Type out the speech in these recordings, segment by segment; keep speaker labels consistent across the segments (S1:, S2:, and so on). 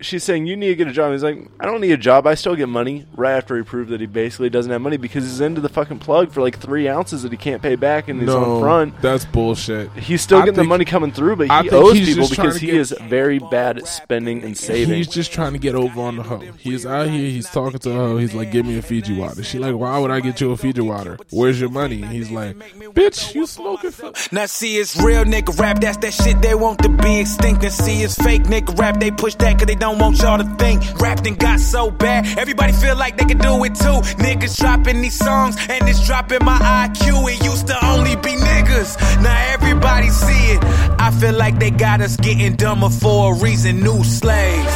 S1: she's saying you need to get a job. He's like, I don't need a job. I still get money. Right after he proved that he basically doesn't have money because he's into the fucking plug for like three ounces that he can't pay back, and he's
S2: no,
S1: on front.
S2: that's bullshit.
S1: He's still
S2: I
S1: getting the money coming through, but he
S2: think
S1: owes people because he is very bad at spending and saving.
S2: He's just trying to get over on the hoe. He's out here. He's talking to her. He's like, "Give me a Fiji water." She's like, "Why would I get you a Fiji water? Where's your money?" He's like, "Bitch, you smoking." For-
S3: Now see it's real nigga rap, that's that shit they want to be extinct. And see it's fake nigga rap, they push that cause they don't want y'all to think. Rap done got so bad, everybody feel like they can do it too. Niggas dropping these songs and it's dropping my IQ. It used to only be niggas, now everybody see it. I feel like they got us getting dumber for a reason, new slaves.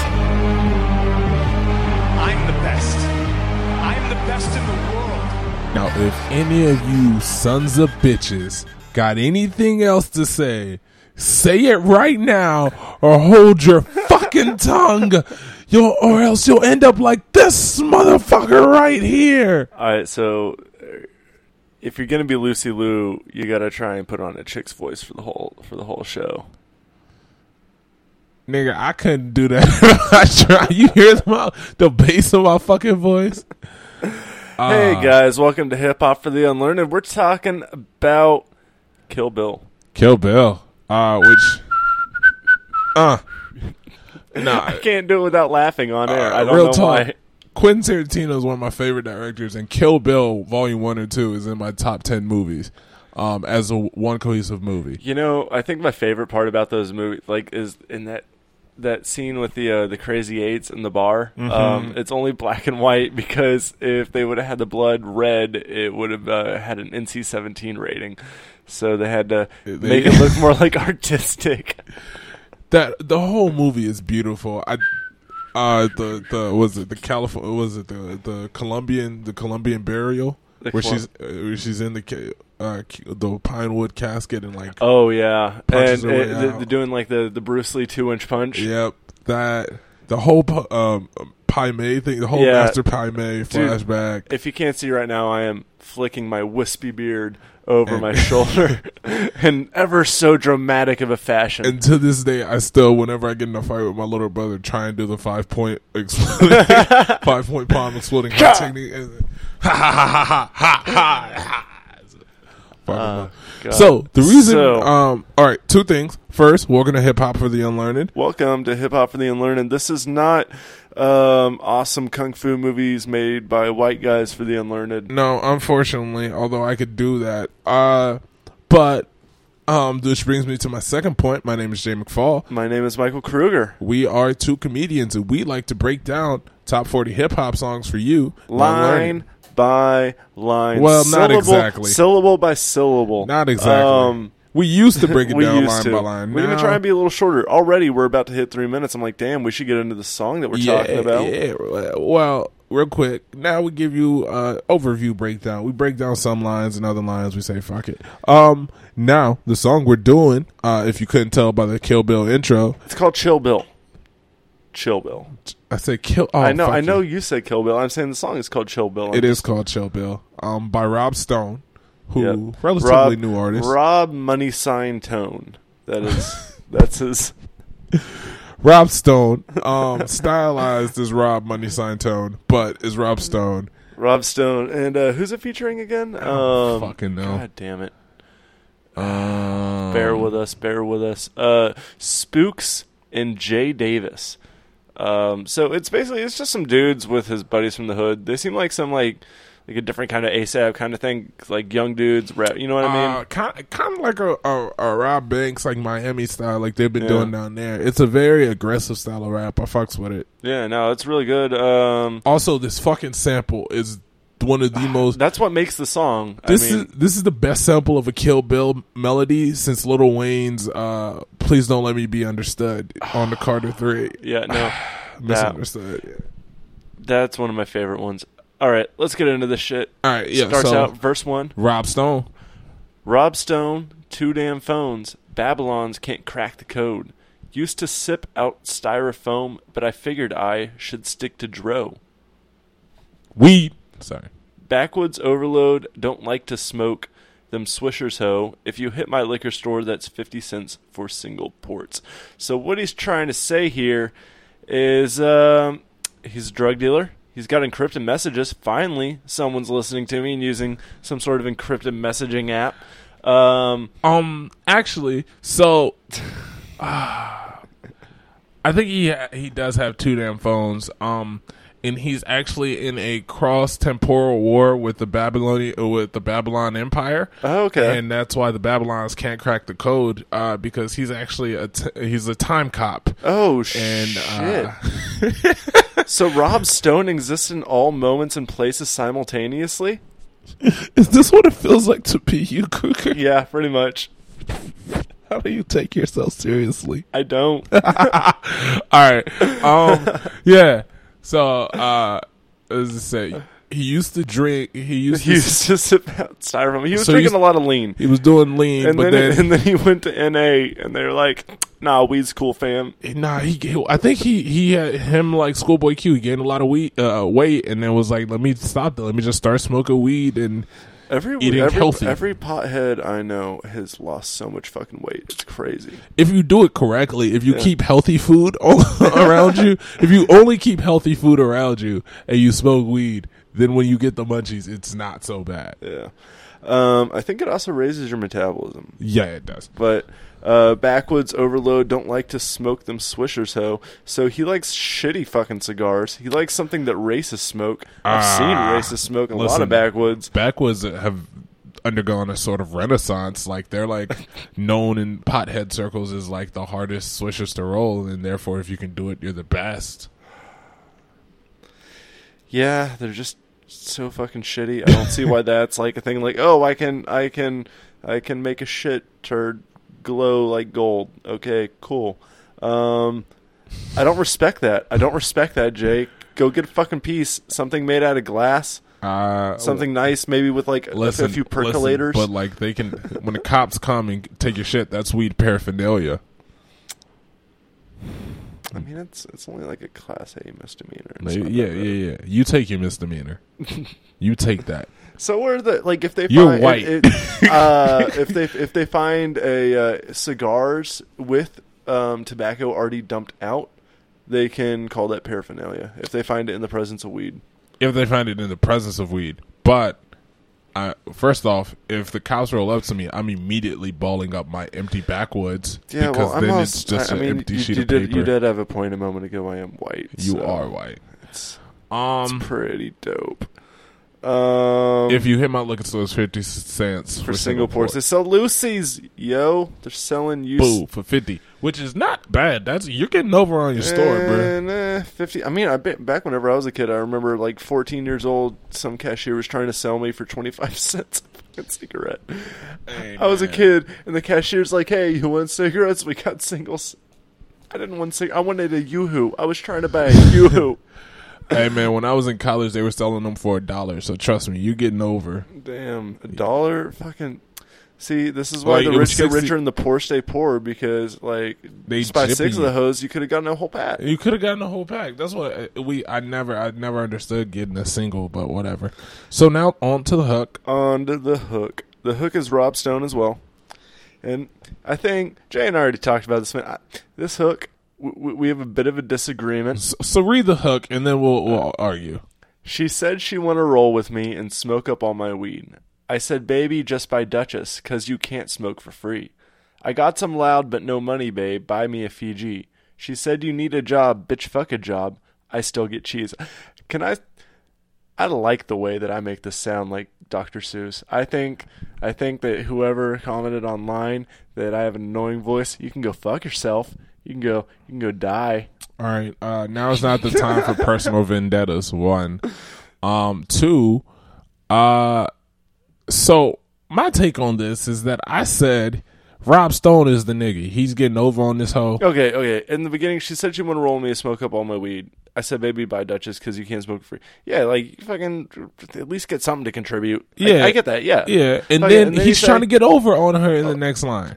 S4: I'm the best. I'm the best in the world.
S2: Now, if any of you sons of bitches got anything else to say, say it right now or hold your fucking tongue. You'll, or else you'll end up like this motherfucker right here.
S1: All right, so uh, if you're gonna be Lucy Liu, you gotta try and put on a chick's voice for the whole for the whole show.
S2: Nigga, I couldn't do that. I try. You hear my, the bass of my fucking voice?
S1: hey guys, welcome to Hip Hop for the Unlearned. We're talking about Kill Bill.
S2: Kill Bill. Uh, which, uh, nah.
S1: I can't do it without laughing on air.
S2: Uh,
S1: I don't
S2: real
S1: know
S2: talk.
S1: why.
S2: Quentin Tarantino is one of my favorite directors, and Kill Bill Volume One and Two is in my top ten movies, um, as a one cohesive movie.
S1: You know, I think my favorite part about those movies, like, is in that that scene with the uh, the crazy eights in the bar.
S2: Mm-hmm.
S1: Um, it's only black and white because if they would have had the blood red, it would have uh, had an NC seventeen rating. So they had to
S2: They-
S1: make it look more like artistic.
S2: That the whole movie is beautiful. I, uh, the the was it the California was it the the Colombian the Colombian burial
S1: The
S2: where
S1: Col-
S2: she's uh, where she's in the uh, the pine wood casket and like
S1: Oh yeah, and
S2: Punches her way
S1: the- doing like the the Bruce Lee two inch punch.
S2: Yep, that the whole um Pai Mei thing, the whole
S1: Yeah.
S2: Master Pai Mei flashback.
S1: If you can't see right now, I am flicking my wispy beard over my shoulder in ever so dramatic of a fashion.
S2: And to this day, I still, whenever I get in a fight with my little brother, try and do the five point exploding, five point palm exploding hot technique. And, ha ha ha ha ha ha ha.
S1: God.
S2: So the reason,
S1: So-
S2: um, all right, two things. First, welcome to hip hop for the unlearned.
S1: Welcome to Hip Hop for the Unlearned. This is not um, awesome kung fu movies made by white guys for the unlearned.
S2: No, unfortunately, although I could do that. Uh, but um, this brings me to my second point. My name is Jay McFall.
S1: My name is Michael Kruger.
S2: We are two comedians, and we like to break down top forty hip hop songs for you.
S1: Line by line.
S2: Well, not
S1: syllable,
S2: exactly.
S1: Syllable by syllable.
S2: Not exactly.
S1: Um,
S2: we used to break it down line
S1: to.
S2: by line.
S1: We're gonna try and be a little shorter. Already, we're about to hit three minutes. I'm like, damn, we should get into the song that we're talking about.
S2: Yeah, well, real quick. Now we give you uh overview breakdown. We break down some lines and other lines. We say fuck it. Um, now the song we're doing. Uh, if you couldn't tell by the Kill Bill intro,
S1: It's called Chill Bill. Chill Bill.
S2: I said kill. Oh,
S1: I know. I know
S2: you.
S1: you said Kill Bill. I'm saying the song is called Chill Bill.
S2: It is called Chill Bill. Um, by Rob Stone, who
S1: Yep.
S2: relatively
S1: Rob-
S2: new artist.
S1: Rob Money Sign Tone. That is. that's his.
S2: Rob Stone, um, stylized as Rob Money Sign Tone, but is Rob Stone.
S1: Rob Stone. And uh, who's it featuring again?
S2: don't
S1: Um,
S2: fucking know.
S1: God damn it.
S2: Um,
S1: Bear with us. Bear with us. Uh, Spooks and Jay Davis. Um, so it's basically it's just some dudes with his buddies from the hood. They seem like some like like a different kind of ASAP kind of thing, like young dudes rap. You know what I mean?
S2: Uh, kind, kind of like a, a, a Robb Banks, like Miami style, like they've been
S1: Yeah.
S2: doing down there. It's a very aggressive style of rap. I fucks with it.
S1: yeah, no, it's really good. Um,
S2: Also, this fucking sample is one of the most.
S1: that's what makes the song.
S2: This
S1: I mean,
S2: is this is the best sample of a Kill Bill melody since Lil Wayne's uh, "Please Don't Let Me Be Understood" on the Carter Three.
S1: yeah, no,
S2: Misunderstood. yeah.
S1: that's one of my favorite ones. All right, let's get into this shit.
S2: All right, yeah.
S1: Starts
S2: so
S1: out verse one.
S2: Rob Stone.
S1: Rob Stone, two damn phones. Babylons can't crack the code. Used to sip out styrofoam, but I figured I should stick to dro.
S2: Weed. Sorry.
S1: Backwoods overload, don't like to smoke. Them swishers ho. If you hit my liquor store, that's 50 cents for single ports. So, what he's trying to say here is um, he's a drug dealer. He's got encrypted messages. Finally, someone's listening to me and using some sort of encrypted messaging app. Um,
S2: Um, actually, so uh, I think he ha- he does have two damn phones. Um, and he's actually in a cross temporal war with the Babylonian with the Babylon Empire.
S1: Oh, okay.
S2: and that's why the Babylons can't crack the code uh, because he's actually a t- he's a time cop.
S1: oh
S2: And
S1: shit!
S2: uh,
S1: so Rob Stone exists in all moments and places simultaneously.
S2: is this what it feels like to be you, Kruger?
S1: Yeah, pretty much.
S2: How do you take yourself seriously?
S1: I don't.
S2: All right. Um. yeah. So, uh, as I say, he used to drink. He used
S1: he
S2: to.
S1: used to sip out styrofoam. He was
S2: So
S1: drinking
S2: he's-
S1: a lot of lean.
S2: he was doing lean,
S1: And
S2: but
S1: then,
S2: then,
S1: and then he went to NA, and they were like, "Nah, weed's cool, fam."
S2: nah, he, he- I think he he had him like Schoolboy Q. He gained a lot of weed, uh, weight, and then was like, "Let me stop that. Let me just start smoking weed." And
S1: Every
S2: Eating
S1: every,
S2: healthy.
S1: every pothead I know has lost so much fucking weight. It's crazy.
S2: if you do it correctly, if you keep healthy food around you, if you only keep healthy food around you, and you smoke weed, then when you get the munchies, it's not so bad.
S1: Yeah. Um, I think it also raises your metabolism.
S2: Yeah, it does.
S1: But uh, backwoods overload don't like to smoke them swishers ho. So he likes shitty fucking cigars. He likes something that racists smoke. I've
S2: Ah,
S1: seen racists smoke a lot of backwoods.
S2: Backwoods have undergone a sort of renaissance. Like they're like known in pothead circles as like the hardest swishers to roll, and therefore, if you can do it, you're the best.
S1: Yeah, they're just so fucking shitty. I don't see why that's like a thing. Like, oh, I can, I can, I can make a shit turd glow like gold. Okay, cool. Um, I don't respect that. I don't respect that, Jake. Go get a fucking piece. Something made out of glass.
S2: Uh,
S1: Something nice, maybe with like a-
S2: listen,
S1: a few
S2: listen,
S1: percolators.
S2: but like they can when the cops come and take your shit, that's weed paraphernalia.
S1: I mean, it's it's only like a class A misdemeanor.
S2: Like, yeah, yeah, yeah. You take your misdemeanor. you take that.
S1: So where the like if they
S2: You're
S1: find
S2: white.
S1: it- it- uh, if they if they find a uh, cigars with um, tobacco already dumped out, they can call that paraphernalia. If they find it in the presence of weed,
S2: If they find it in the presence of weed, but. I, first off, if the cops roll up to me, I'm immediately balling up my empty backwoods
S1: yeah.
S2: because
S1: well,
S2: then
S1: also,
S2: it's just
S1: I, I mean,
S2: empty
S1: you,
S2: sheet
S1: you
S2: of
S1: did
S2: paper.
S1: you did have a point a moment ago. I am white.
S2: You
S1: so
S2: are white.
S1: It's,
S2: Um,
S1: it's pretty dope. Um,
S2: if you hit my look at those fifty cents
S1: for Singapore, they sell Lucy's, yo. They're selling you
S2: boo for fifty, which is not bad. That's you're getting over on your store, bro.
S1: Uh, Fifty. I mean, I bet back whenever I was a kid, I remember like 14 years old. Some cashier was trying to sell me for 25 cents a fucking cigarette. I was a kid, and the cashier's like, "Hey, you want cigarettes? We got singles." I didn't want cig. I wanted a YooHoo. I was trying to buy a YooHoo.
S2: Hey man, when I was in college, they were selling them for a dollar. So trust me, you getting over.
S1: Damn, a dollar. Fucking. See, this is why
S2: Like,
S1: the rich get richer and the poor stay poor because, like,
S2: They
S1: just buy six of the hose, you could have gotten a whole pack.
S2: You could have gotten a whole pack. That's what uh, we. I never, I never understood getting a single, but whatever. So now on to the hook.
S1: onto the hook. The hook is Rob Stone as well, and I think Jay and I already talked about this. Man, I, this hook, we, we have a bit of a disagreement.
S2: So, so read the hook, and then we'll we'll uh, argue.
S1: She said she want to roll with me and smoke up all my weed. I said, baby, just buy Duchess, 'cause you can't smoke for free. I got some loud but no money, babe. Buy me a Fiji. She said, you need a job, bitch. Fuck a job. I still get cheese. Can I? I like the way that I make this sound like Dr. Seuss. I think I think that whoever commented online that I have an annoying voice, you can go fuck yourself. You can go you can go die.
S2: All right. Uh, now is not the time for personal vendettas. One, um, two. Uh, so my take on this is that I said Rob Stone is the nigga. He's getting over on this hoe.
S1: Okay, okay. In the beginning, she said she want to roll me to smoke up all my weed. I said, "Baby, buy Duchess because you can't smoke free." Yeah, like fucking at least get something to contribute.
S2: Yeah.
S1: I, get that. Yeah,
S2: Yeah, and
S1: Okay,
S2: then,
S1: and then
S2: he's trying to get over on her in the next line.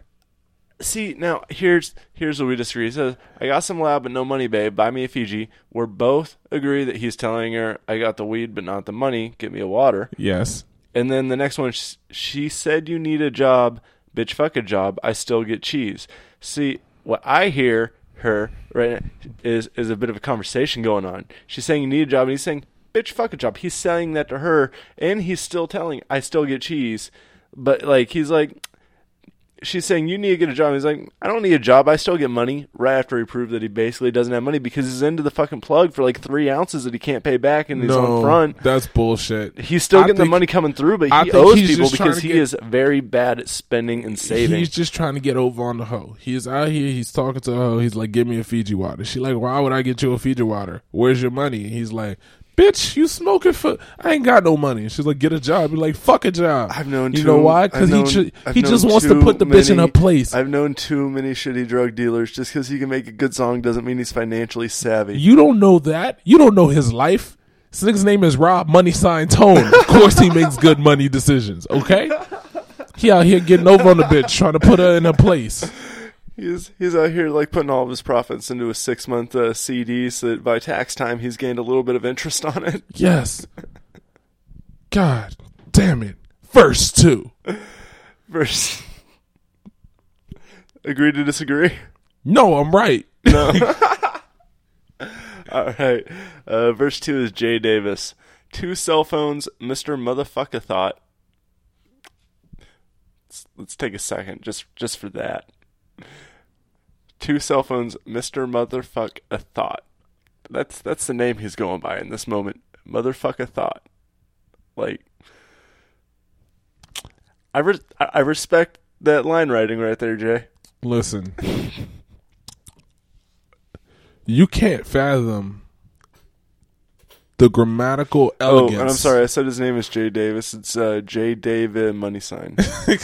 S1: See, now here's here's where we disagree. He says, "I got some lab but no money, babe. Buy me a Fiji." We're both agree that he's telling her, "I got the weed but not the money. Get me a water."
S2: Yes.
S1: And then the next one, sh- she said, "You need a job, bitch. Fuck a job. I still get cheese." See, what I hear her right now is is a bit of a conversation going on. She's saying you need a job, and he's saying, "Bitch, fuck a job." He's saying that to her, and he's still telling, "I still get cheese," but like he's like. She's saying you need to get a job. He's like, I don't need a job. I still get money. Right after he proved that he basically doesn't have money because he's into the fucking plug for like three ounces that he can't pay back and he's
S2: no,
S1: own front.
S2: that's bullshit.
S1: He's still
S2: I
S1: getting the money coming through, but he owes people because he
S2: get-
S1: is very bad at spending and saving.
S2: He's just trying to get over on the hoe. He's out here. He's talking to her. He's like, "Give me a Fiji water." She like, "Why would I get you a Fiji water? Where's your money?" He's like, "Bitch, you smoking for? I ain't got no money." She's like, "Get a job." He's like, "Fuck a job."
S1: I've known
S2: You
S1: too,
S2: know why? Because he ju- he just wants to put the bitch in her place.
S1: I've known too many shitty drug dealers. Just because he can make a good song doesn't mean he's financially savvy.
S2: You don't know that. You don't know his life. This nigga's name is Rob Money Sign Tone. Of course, he makes good money decisions. Okay. He out here getting over on the bitch, trying to put her in her place.
S1: He's he's out here like putting all of his profits into a six month uh, CD, so that by tax time he's gained a little bit of interest on it.
S2: Yes. God damn it. Verse two.
S1: Verse. Agree to disagree.
S2: No, I'm right. No.
S1: all right. Uh, verse two is Jay Davis. Two cell phones, Mister Motherfucker thought. Let's, let's take a second just just for that. Two cell phones, Mister Motherfuck a thought. That's that's the name he's going by in this moment. Motherfucker thought. Like, I re- I respect that line writing right there, Jay.
S2: Listen. You can't fathom the grammatical
S1: Oh,
S2: elegance.
S1: and I'm sorry, I said his name is Jay Davis. It's uh, J David Money Sign.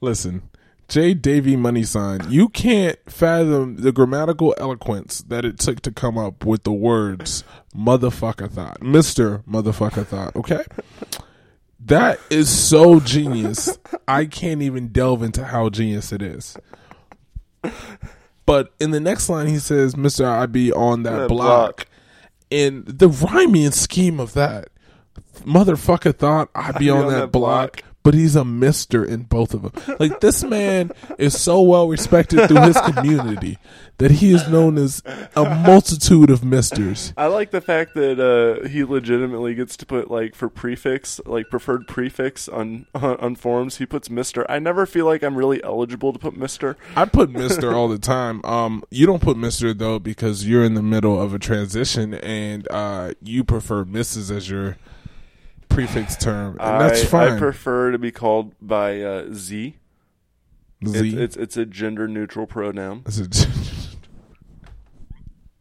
S2: Listen, J. Davy Money Sign, you can't fathom the grammatical eloquence that it took to come up with the words motherfucker thought. Mr. Motherfucker thought, okay? That is so genius. I can't even delve into how genius it is. But in the next line, he says, Mr. I be on that,
S1: That
S2: block.
S1: block.
S2: And the rhyming scheme of that, motherfucker thought I'd be, on, that, block, but he's a mister in both of them. Like this man is so well respected through his community that he is known as a multitude of misters.
S1: I like the fact that uh, he legitimately gets to put like for prefix, like preferred prefix on, on on forms. He puts Mister. I never feel like I'm really eligible to put Mister.
S2: I put mister all the time. Um, you don't put mister though because you're in the middle of a transition and uh, you prefer Mrs. as your prefix term, and that's
S1: I,
S2: fine.
S1: I prefer to be called by uh, Z.
S2: Z.
S1: It's, it's it's a gender neutral pronoun.
S2: Is it-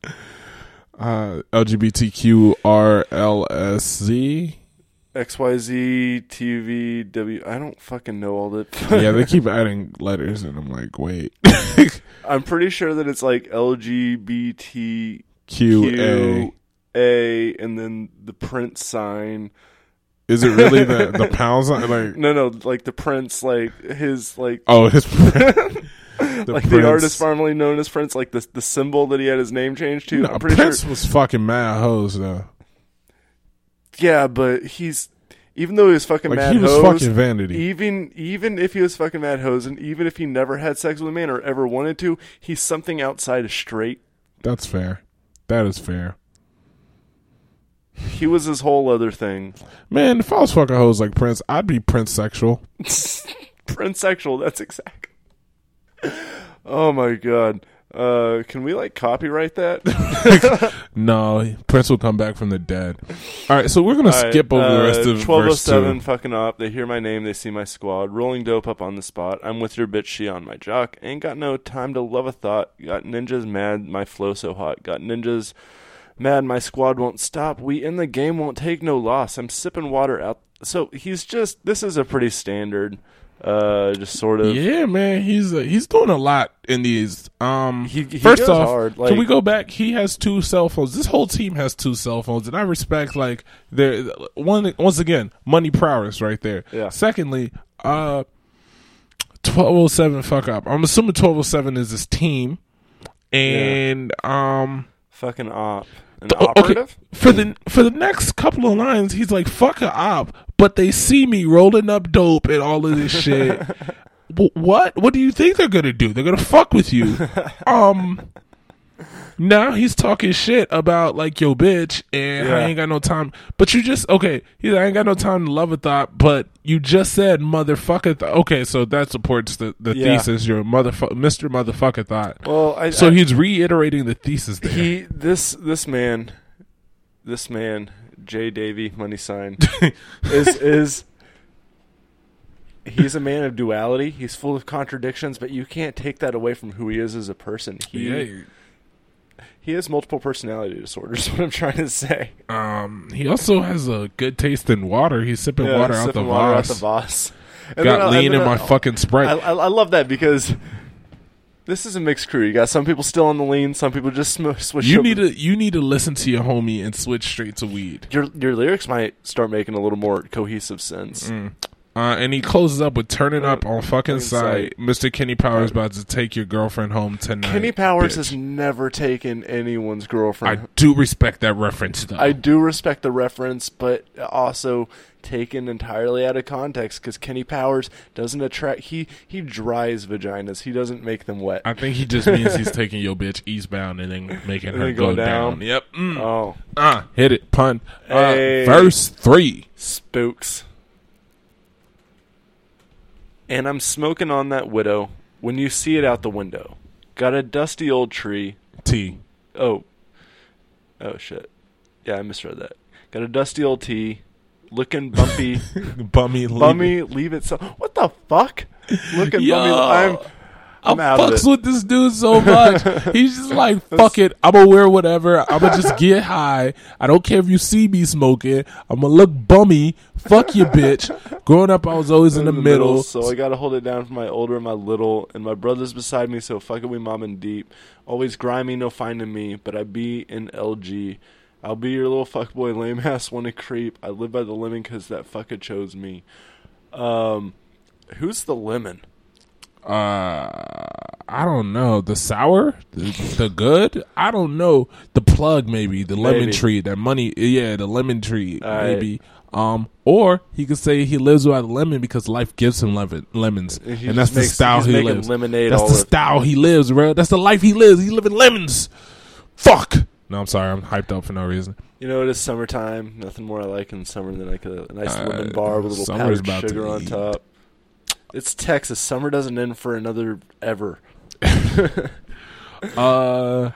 S2: uh, LGBTQRLSZ.
S1: XYZ TV W. I don't fucking know all that.
S2: Yeah, they keep adding letters, and I'm like, wait.
S1: I'm pretty sure that it's like
S2: LGBTQA, A.
S1: A and then the print sign.
S2: Is it really the the pound sign? Like,
S1: No, no, like the Prince, like his like
S2: oh, his the
S1: like the artist formerly known as Prince, like the the symbol that he had his name changed to.
S2: No,
S1: I'm pretty
S2: Prince
S1: sure.
S2: was fucking mad hoes though.
S1: Yeah, but he's even though he was fucking
S2: Like
S1: mad
S2: he was
S1: hose,
S2: fucking vanity.
S1: even even if he was fucking mad hose, and even if he never had sex with a man or ever wanted to, he's something outside of straight.
S2: That's fair. That is fair.
S1: He was his whole other thing.
S2: Man, if I was fucking hoes like Prince, I'd be Prince sexual.
S1: Prince sexual. That's exact. Oh my god. Uh, can we like copyright that?
S2: No, Prince will come back from the dead. All right, so we're gonna
S1: All right,
S2: skip over the rest
S1: uh,
S2: of
S1: twelve oh
S2: verse
S1: seven. Fucking up. They hear my name. They see my squad. Rolling dope up on the spot. I'm with your bitch. She on my jock. Ain't got no time to love a thought. Got ninjas mad. My flow so hot. Got ninjas mad. My squad won't stop. We in the game won't take no loss. I'm sipping water out. So he's just. This is a pretty standard. Uh, just sort of.
S2: Yeah, man, he's uh, he's doing a lot in these. Um,
S1: He- he
S2: first
S1: goes
S2: off,
S1: hard,
S2: can we go back? He has two cell phones. This whole team has two cell phones, and I respect like their one. Once again, money prowess right there.
S1: Yeah.
S2: Secondly, uh, twelve oh seven fuck up. I'm assuming twelve oh seven is his team, and um.
S1: Fucking op. An operative.
S2: for the for the next couple of lines, he's like "fuck a op," but they see me rolling up dope and all of this shit. What? What do you think they're gonna do? They're gonna fuck with you. um. Now he's talking shit about like yo bitch and I ain't got no time. But you just okay. He's like, I ain't got no time to love a thought. But you just said motherfucker. Th- okay, so that supports the the
S1: Yeah.
S2: thesis. Your motherfucker, Mister Motherfucker thought.
S1: Well, I,
S2: So
S1: I-
S2: he's reiterating the thesis there.
S1: he this this man, this man J Davy money sign is is he's a man of duality. He's full of contradictions, but you can't take that away from who he is as a person. He
S2: yeah.
S1: He has multiple personality disorders. What I'm trying to say.
S2: Um. He also has a good taste in water. He's sipping
S1: Yeah,
S2: water out the
S1: water out
S2: vase.
S1: the Voss. And
S2: Got
S1: I-
S2: uh,
S1: lean
S2: in my
S1: I-
S2: fucking sprite.
S1: I, I, I love that because this is a mixed crew. You got some people still on the lean, some people just sm- switch.
S2: you
S1: over.
S2: need to you need to listen to your homie and switch straight to weed.
S1: your your lyrics might start making a little more cohesive sense. Mm.
S2: Uh, and he closes up with turning up on fucking sight. Mr. Kenny Powers about to take your girlfriend home tonight.
S1: Kenny Powers
S2: bitch.
S1: has never taken anyone's girlfriend.
S2: I do respect that reference though.
S1: I do respect the reference, but also taken entirely out of context because Kenny Powers doesn't attract. He he dries vaginas. He doesn't make them wet.
S2: I think he just means he's taking your bitch eastbound and then making
S1: And
S2: her go
S1: go
S2: down.
S1: down.
S2: Yep. Mm.
S1: oh,
S2: Ah, hit it, pun.
S1: Hey.
S2: Uh, verse three.
S1: spooks. And I'm smoking on that widow when you see it out the window. Got a dusty old tree.
S2: T.
S1: Oh. Oh shit. Yeah, I misread that. Got a dusty old T. Looking bumpy.
S2: Bummy. leave it.
S1: leave it so. What the fuck? Looking
S2: Yo.
S1: bummy. I'm. I'm
S2: I
S1: out of
S2: fucks
S1: it.
S2: with this dude so much. He's just like, fuck it. I'm gonna wear whatever. I'm gonna just get high. I don't care if you see me smoking. I'm gonna look bummy. Fuck you, bitch. Growing up, I was always in the, middle.
S1: so I gotta hold it down for my older and my little, and my brother's beside me. So fuck it, we mom and deep. Always grimy, no finding me, but I be in LG. I'll be your little fuckboy, lame ass, wanna creep. I live by the lemon 'cause that fucker chose me. Um, who's the lemon?
S2: Uh, I don't know. The sour, the, the good. I don't know. The plug, maybe the lemon
S1: Maybe.
S2: tree. That money, yeah, the lemon tree,
S1: All right.
S2: maybe. Um, or he could say he lives without a lemon because life gives him lemon, lemons,
S1: He
S2: and that's the
S1: makes-
S2: style he lives.
S1: lemonade
S2: that's the style he lives, bro. That's the life he lives. He's living lemons. Fuck. No, I'm sorry. I'm hyped up for no reason.
S1: You know, it is summertime. Nothing more I like in summer than like a, a nice
S2: Uh,
S1: lemon bar with a little powdered sugar on top. It's Texas. Summer doesn't end for another ever.
S2: Uh,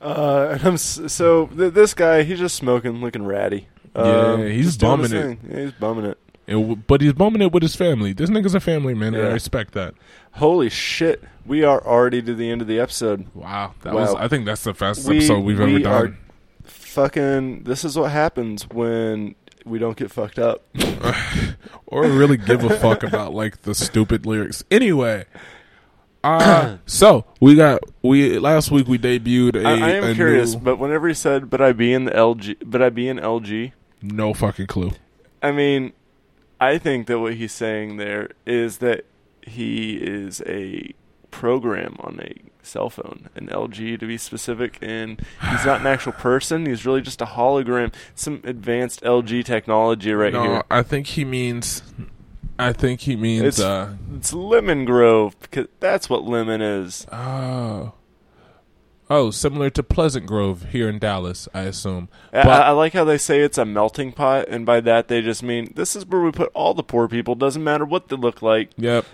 S1: Uh, and I'm s- so th- this guy, he's just smoking, looking ratty.
S2: Yeah,
S1: Um,
S2: he's
S1: just doing
S2: bumming
S1: his
S2: it.
S1: thing. Yeah, he's bumming it.
S2: but he's bumming it with his family. This nigga's a family man, and I
S1: Yeah.
S2: respect that.
S1: Holy shit, we are already to the end of the episode.
S2: Wow, that
S1: Wow.
S2: was. I think that's the fastest episode we've ever done.
S1: are- Fucking, this is what happens when we don't get fucked up.
S2: or really give a fuck about like the stupid lyrics. Anyway, uh, so we got we last week we debuted a.
S1: I, I am
S2: a
S1: curious,
S2: new-
S1: but whenever he said, "But I be in the LG," but I be in LG.
S2: no fucking clue.
S1: I mean, I think that what he's saying there is that he is a program on a cell phone, an LG to be specific, and he's not an actual person. He's really just a hologram, some advanced LG technology right
S2: no,
S1: here.
S2: I think he means. I think he means.
S1: It's
S2: uh
S1: it's Lemon Grove because that's what lemon is.
S2: Oh. Oh, similar to Pleasant Grove here in Dallas, I assume.
S1: I,
S2: But
S1: I like how they say it's a melting pot, and by that they just mean this is where we put all the poor people. Doesn't matter what they look like.
S2: Yep.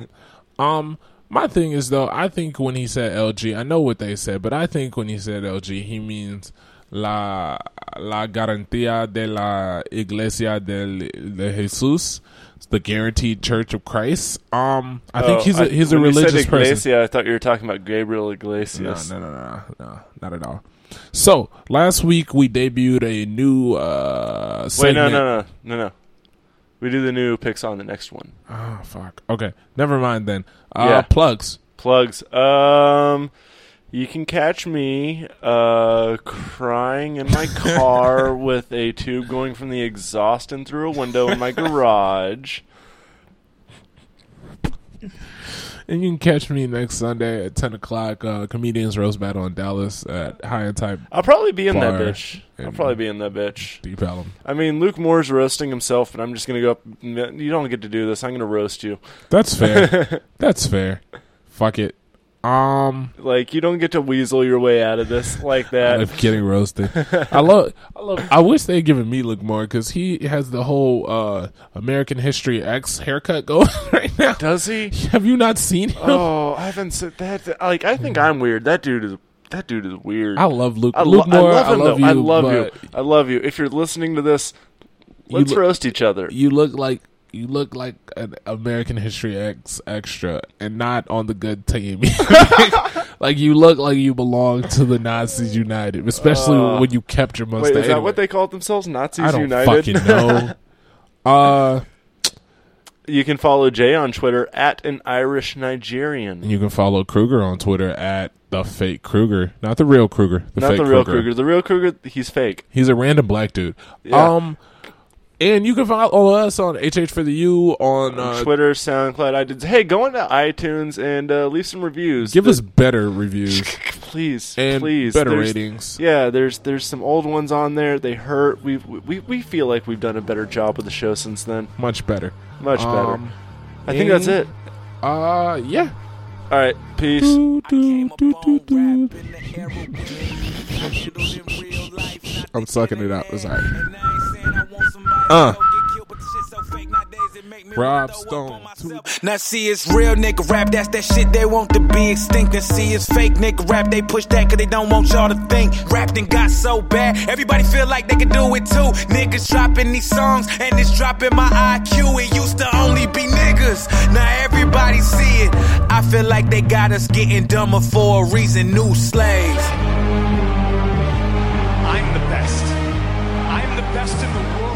S2: Um, my thing is though, I think when he said LG, I know what they said, but I think when he said LG, he means la la garantía de la iglesia del de Jesús, It's the guaranteed Church of Christ. Um, I think
S1: Oh,
S2: he's a
S1: I-
S2: he's a
S1: when you said
S2: religious person.
S1: Iglesia, I thought you were talking about Gabriel
S2: No,
S1: Iglesias.
S2: no, no, no, no, not at all. So last week we debuted a new uh
S1: Wait, no, no, no, no, no. We do the new picks on the next one.
S2: Oh fuck. Okay, never mind then. Uh,
S1: Yeah.
S2: plugs.
S1: Plugs. Um, you can catch me uh crying in my car with a tube going from the exhaust and through a window in my garage.
S2: And you can catch me next Sunday at ten o'clock. Uh, comedians roast battle in Dallas at High and Type
S1: I'll probably be in that bitch. I'll probably be in that bitch.
S2: Deep.
S1: I mean, Luke Moore's roasting himself, and I'm just gonna go up. You don't get to do this. I'm gonna roast you.
S2: That's fair. That's fair. Fuck it. Um,
S1: Like you don't get to weasel your way out of this like that.
S2: of getting roasted. I love. I love. I wish they had given me Luke Moore because he has the whole uh American History X haircut going right now.
S1: Does he?
S2: Have you not seen him?
S1: Oh, I haven't said that. Like, I think I'm weird. That dude is. That dude is weird.
S2: I love Luke.
S1: I, lo-
S2: Luke Moore.
S1: I love him
S2: love
S1: though.
S2: you.
S1: I love you. I love you. If you're listening to this, let's
S2: look-
S1: roast each other.
S2: You look like you look like an American History X extra, and not on the good team. like you look like you belong to the Nazis United, especially
S1: Uh,
S2: when you kept your mustache.
S1: Wait, is that
S2: Anyway,
S1: what they called themselves? Nazis
S2: I don't
S1: United.
S2: fucking know. uh,
S1: you can follow Jay on Twitter at an Irish Nigerian.
S2: and you can follow Kruger on Twitter at the fake Kruger, not the real Kruger. The
S1: Not
S2: fake
S1: the real
S2: Kruger.
S1: Kruger. The real Kruger, he's fake.
S2: He's a random black dude.
S1: Yeah.
S2: Um, and you can follow us on HH for the U on uh,
S1: Twitter, SoundCloud, iTunes. Hey, go into iTunes and uh, leave some reviews.
S2: Give
S1: The-
S2: us better reviews
S1: please,
S2: and
S1: please,
S2: better
S1: There's-
S2: ratings.
S1: Yeah, there's there's some old ones on there. They hurt. We we we feel like we've done a better job with the show since then.
S2: Much better.
S1: Much better.
S2: Um,
S1: I think that's it.
S2: Uh, yeah.
S1: All right, peace.
S2: I'm sucking it out. It's all right. Uh.
S3: to go get killed, but the shit so fake nowadays it make me
S2: Rob
S3: wanna throw up
S2: Stone,
S3: on. Now see it's real nigga rap, that's that shit they want to be extinct. And see it's fake nigga rap, they push that cause they don't want y'all to think. Rap done got so bad, everybody feel like they can do it too. Niggas dropping these songs and it's dropping my IQ. It used to only be niggas, now everybody see it. I feel like they got us getting dumber for a reason, new slaves.
S4: I'm the best. I'm the best in the world.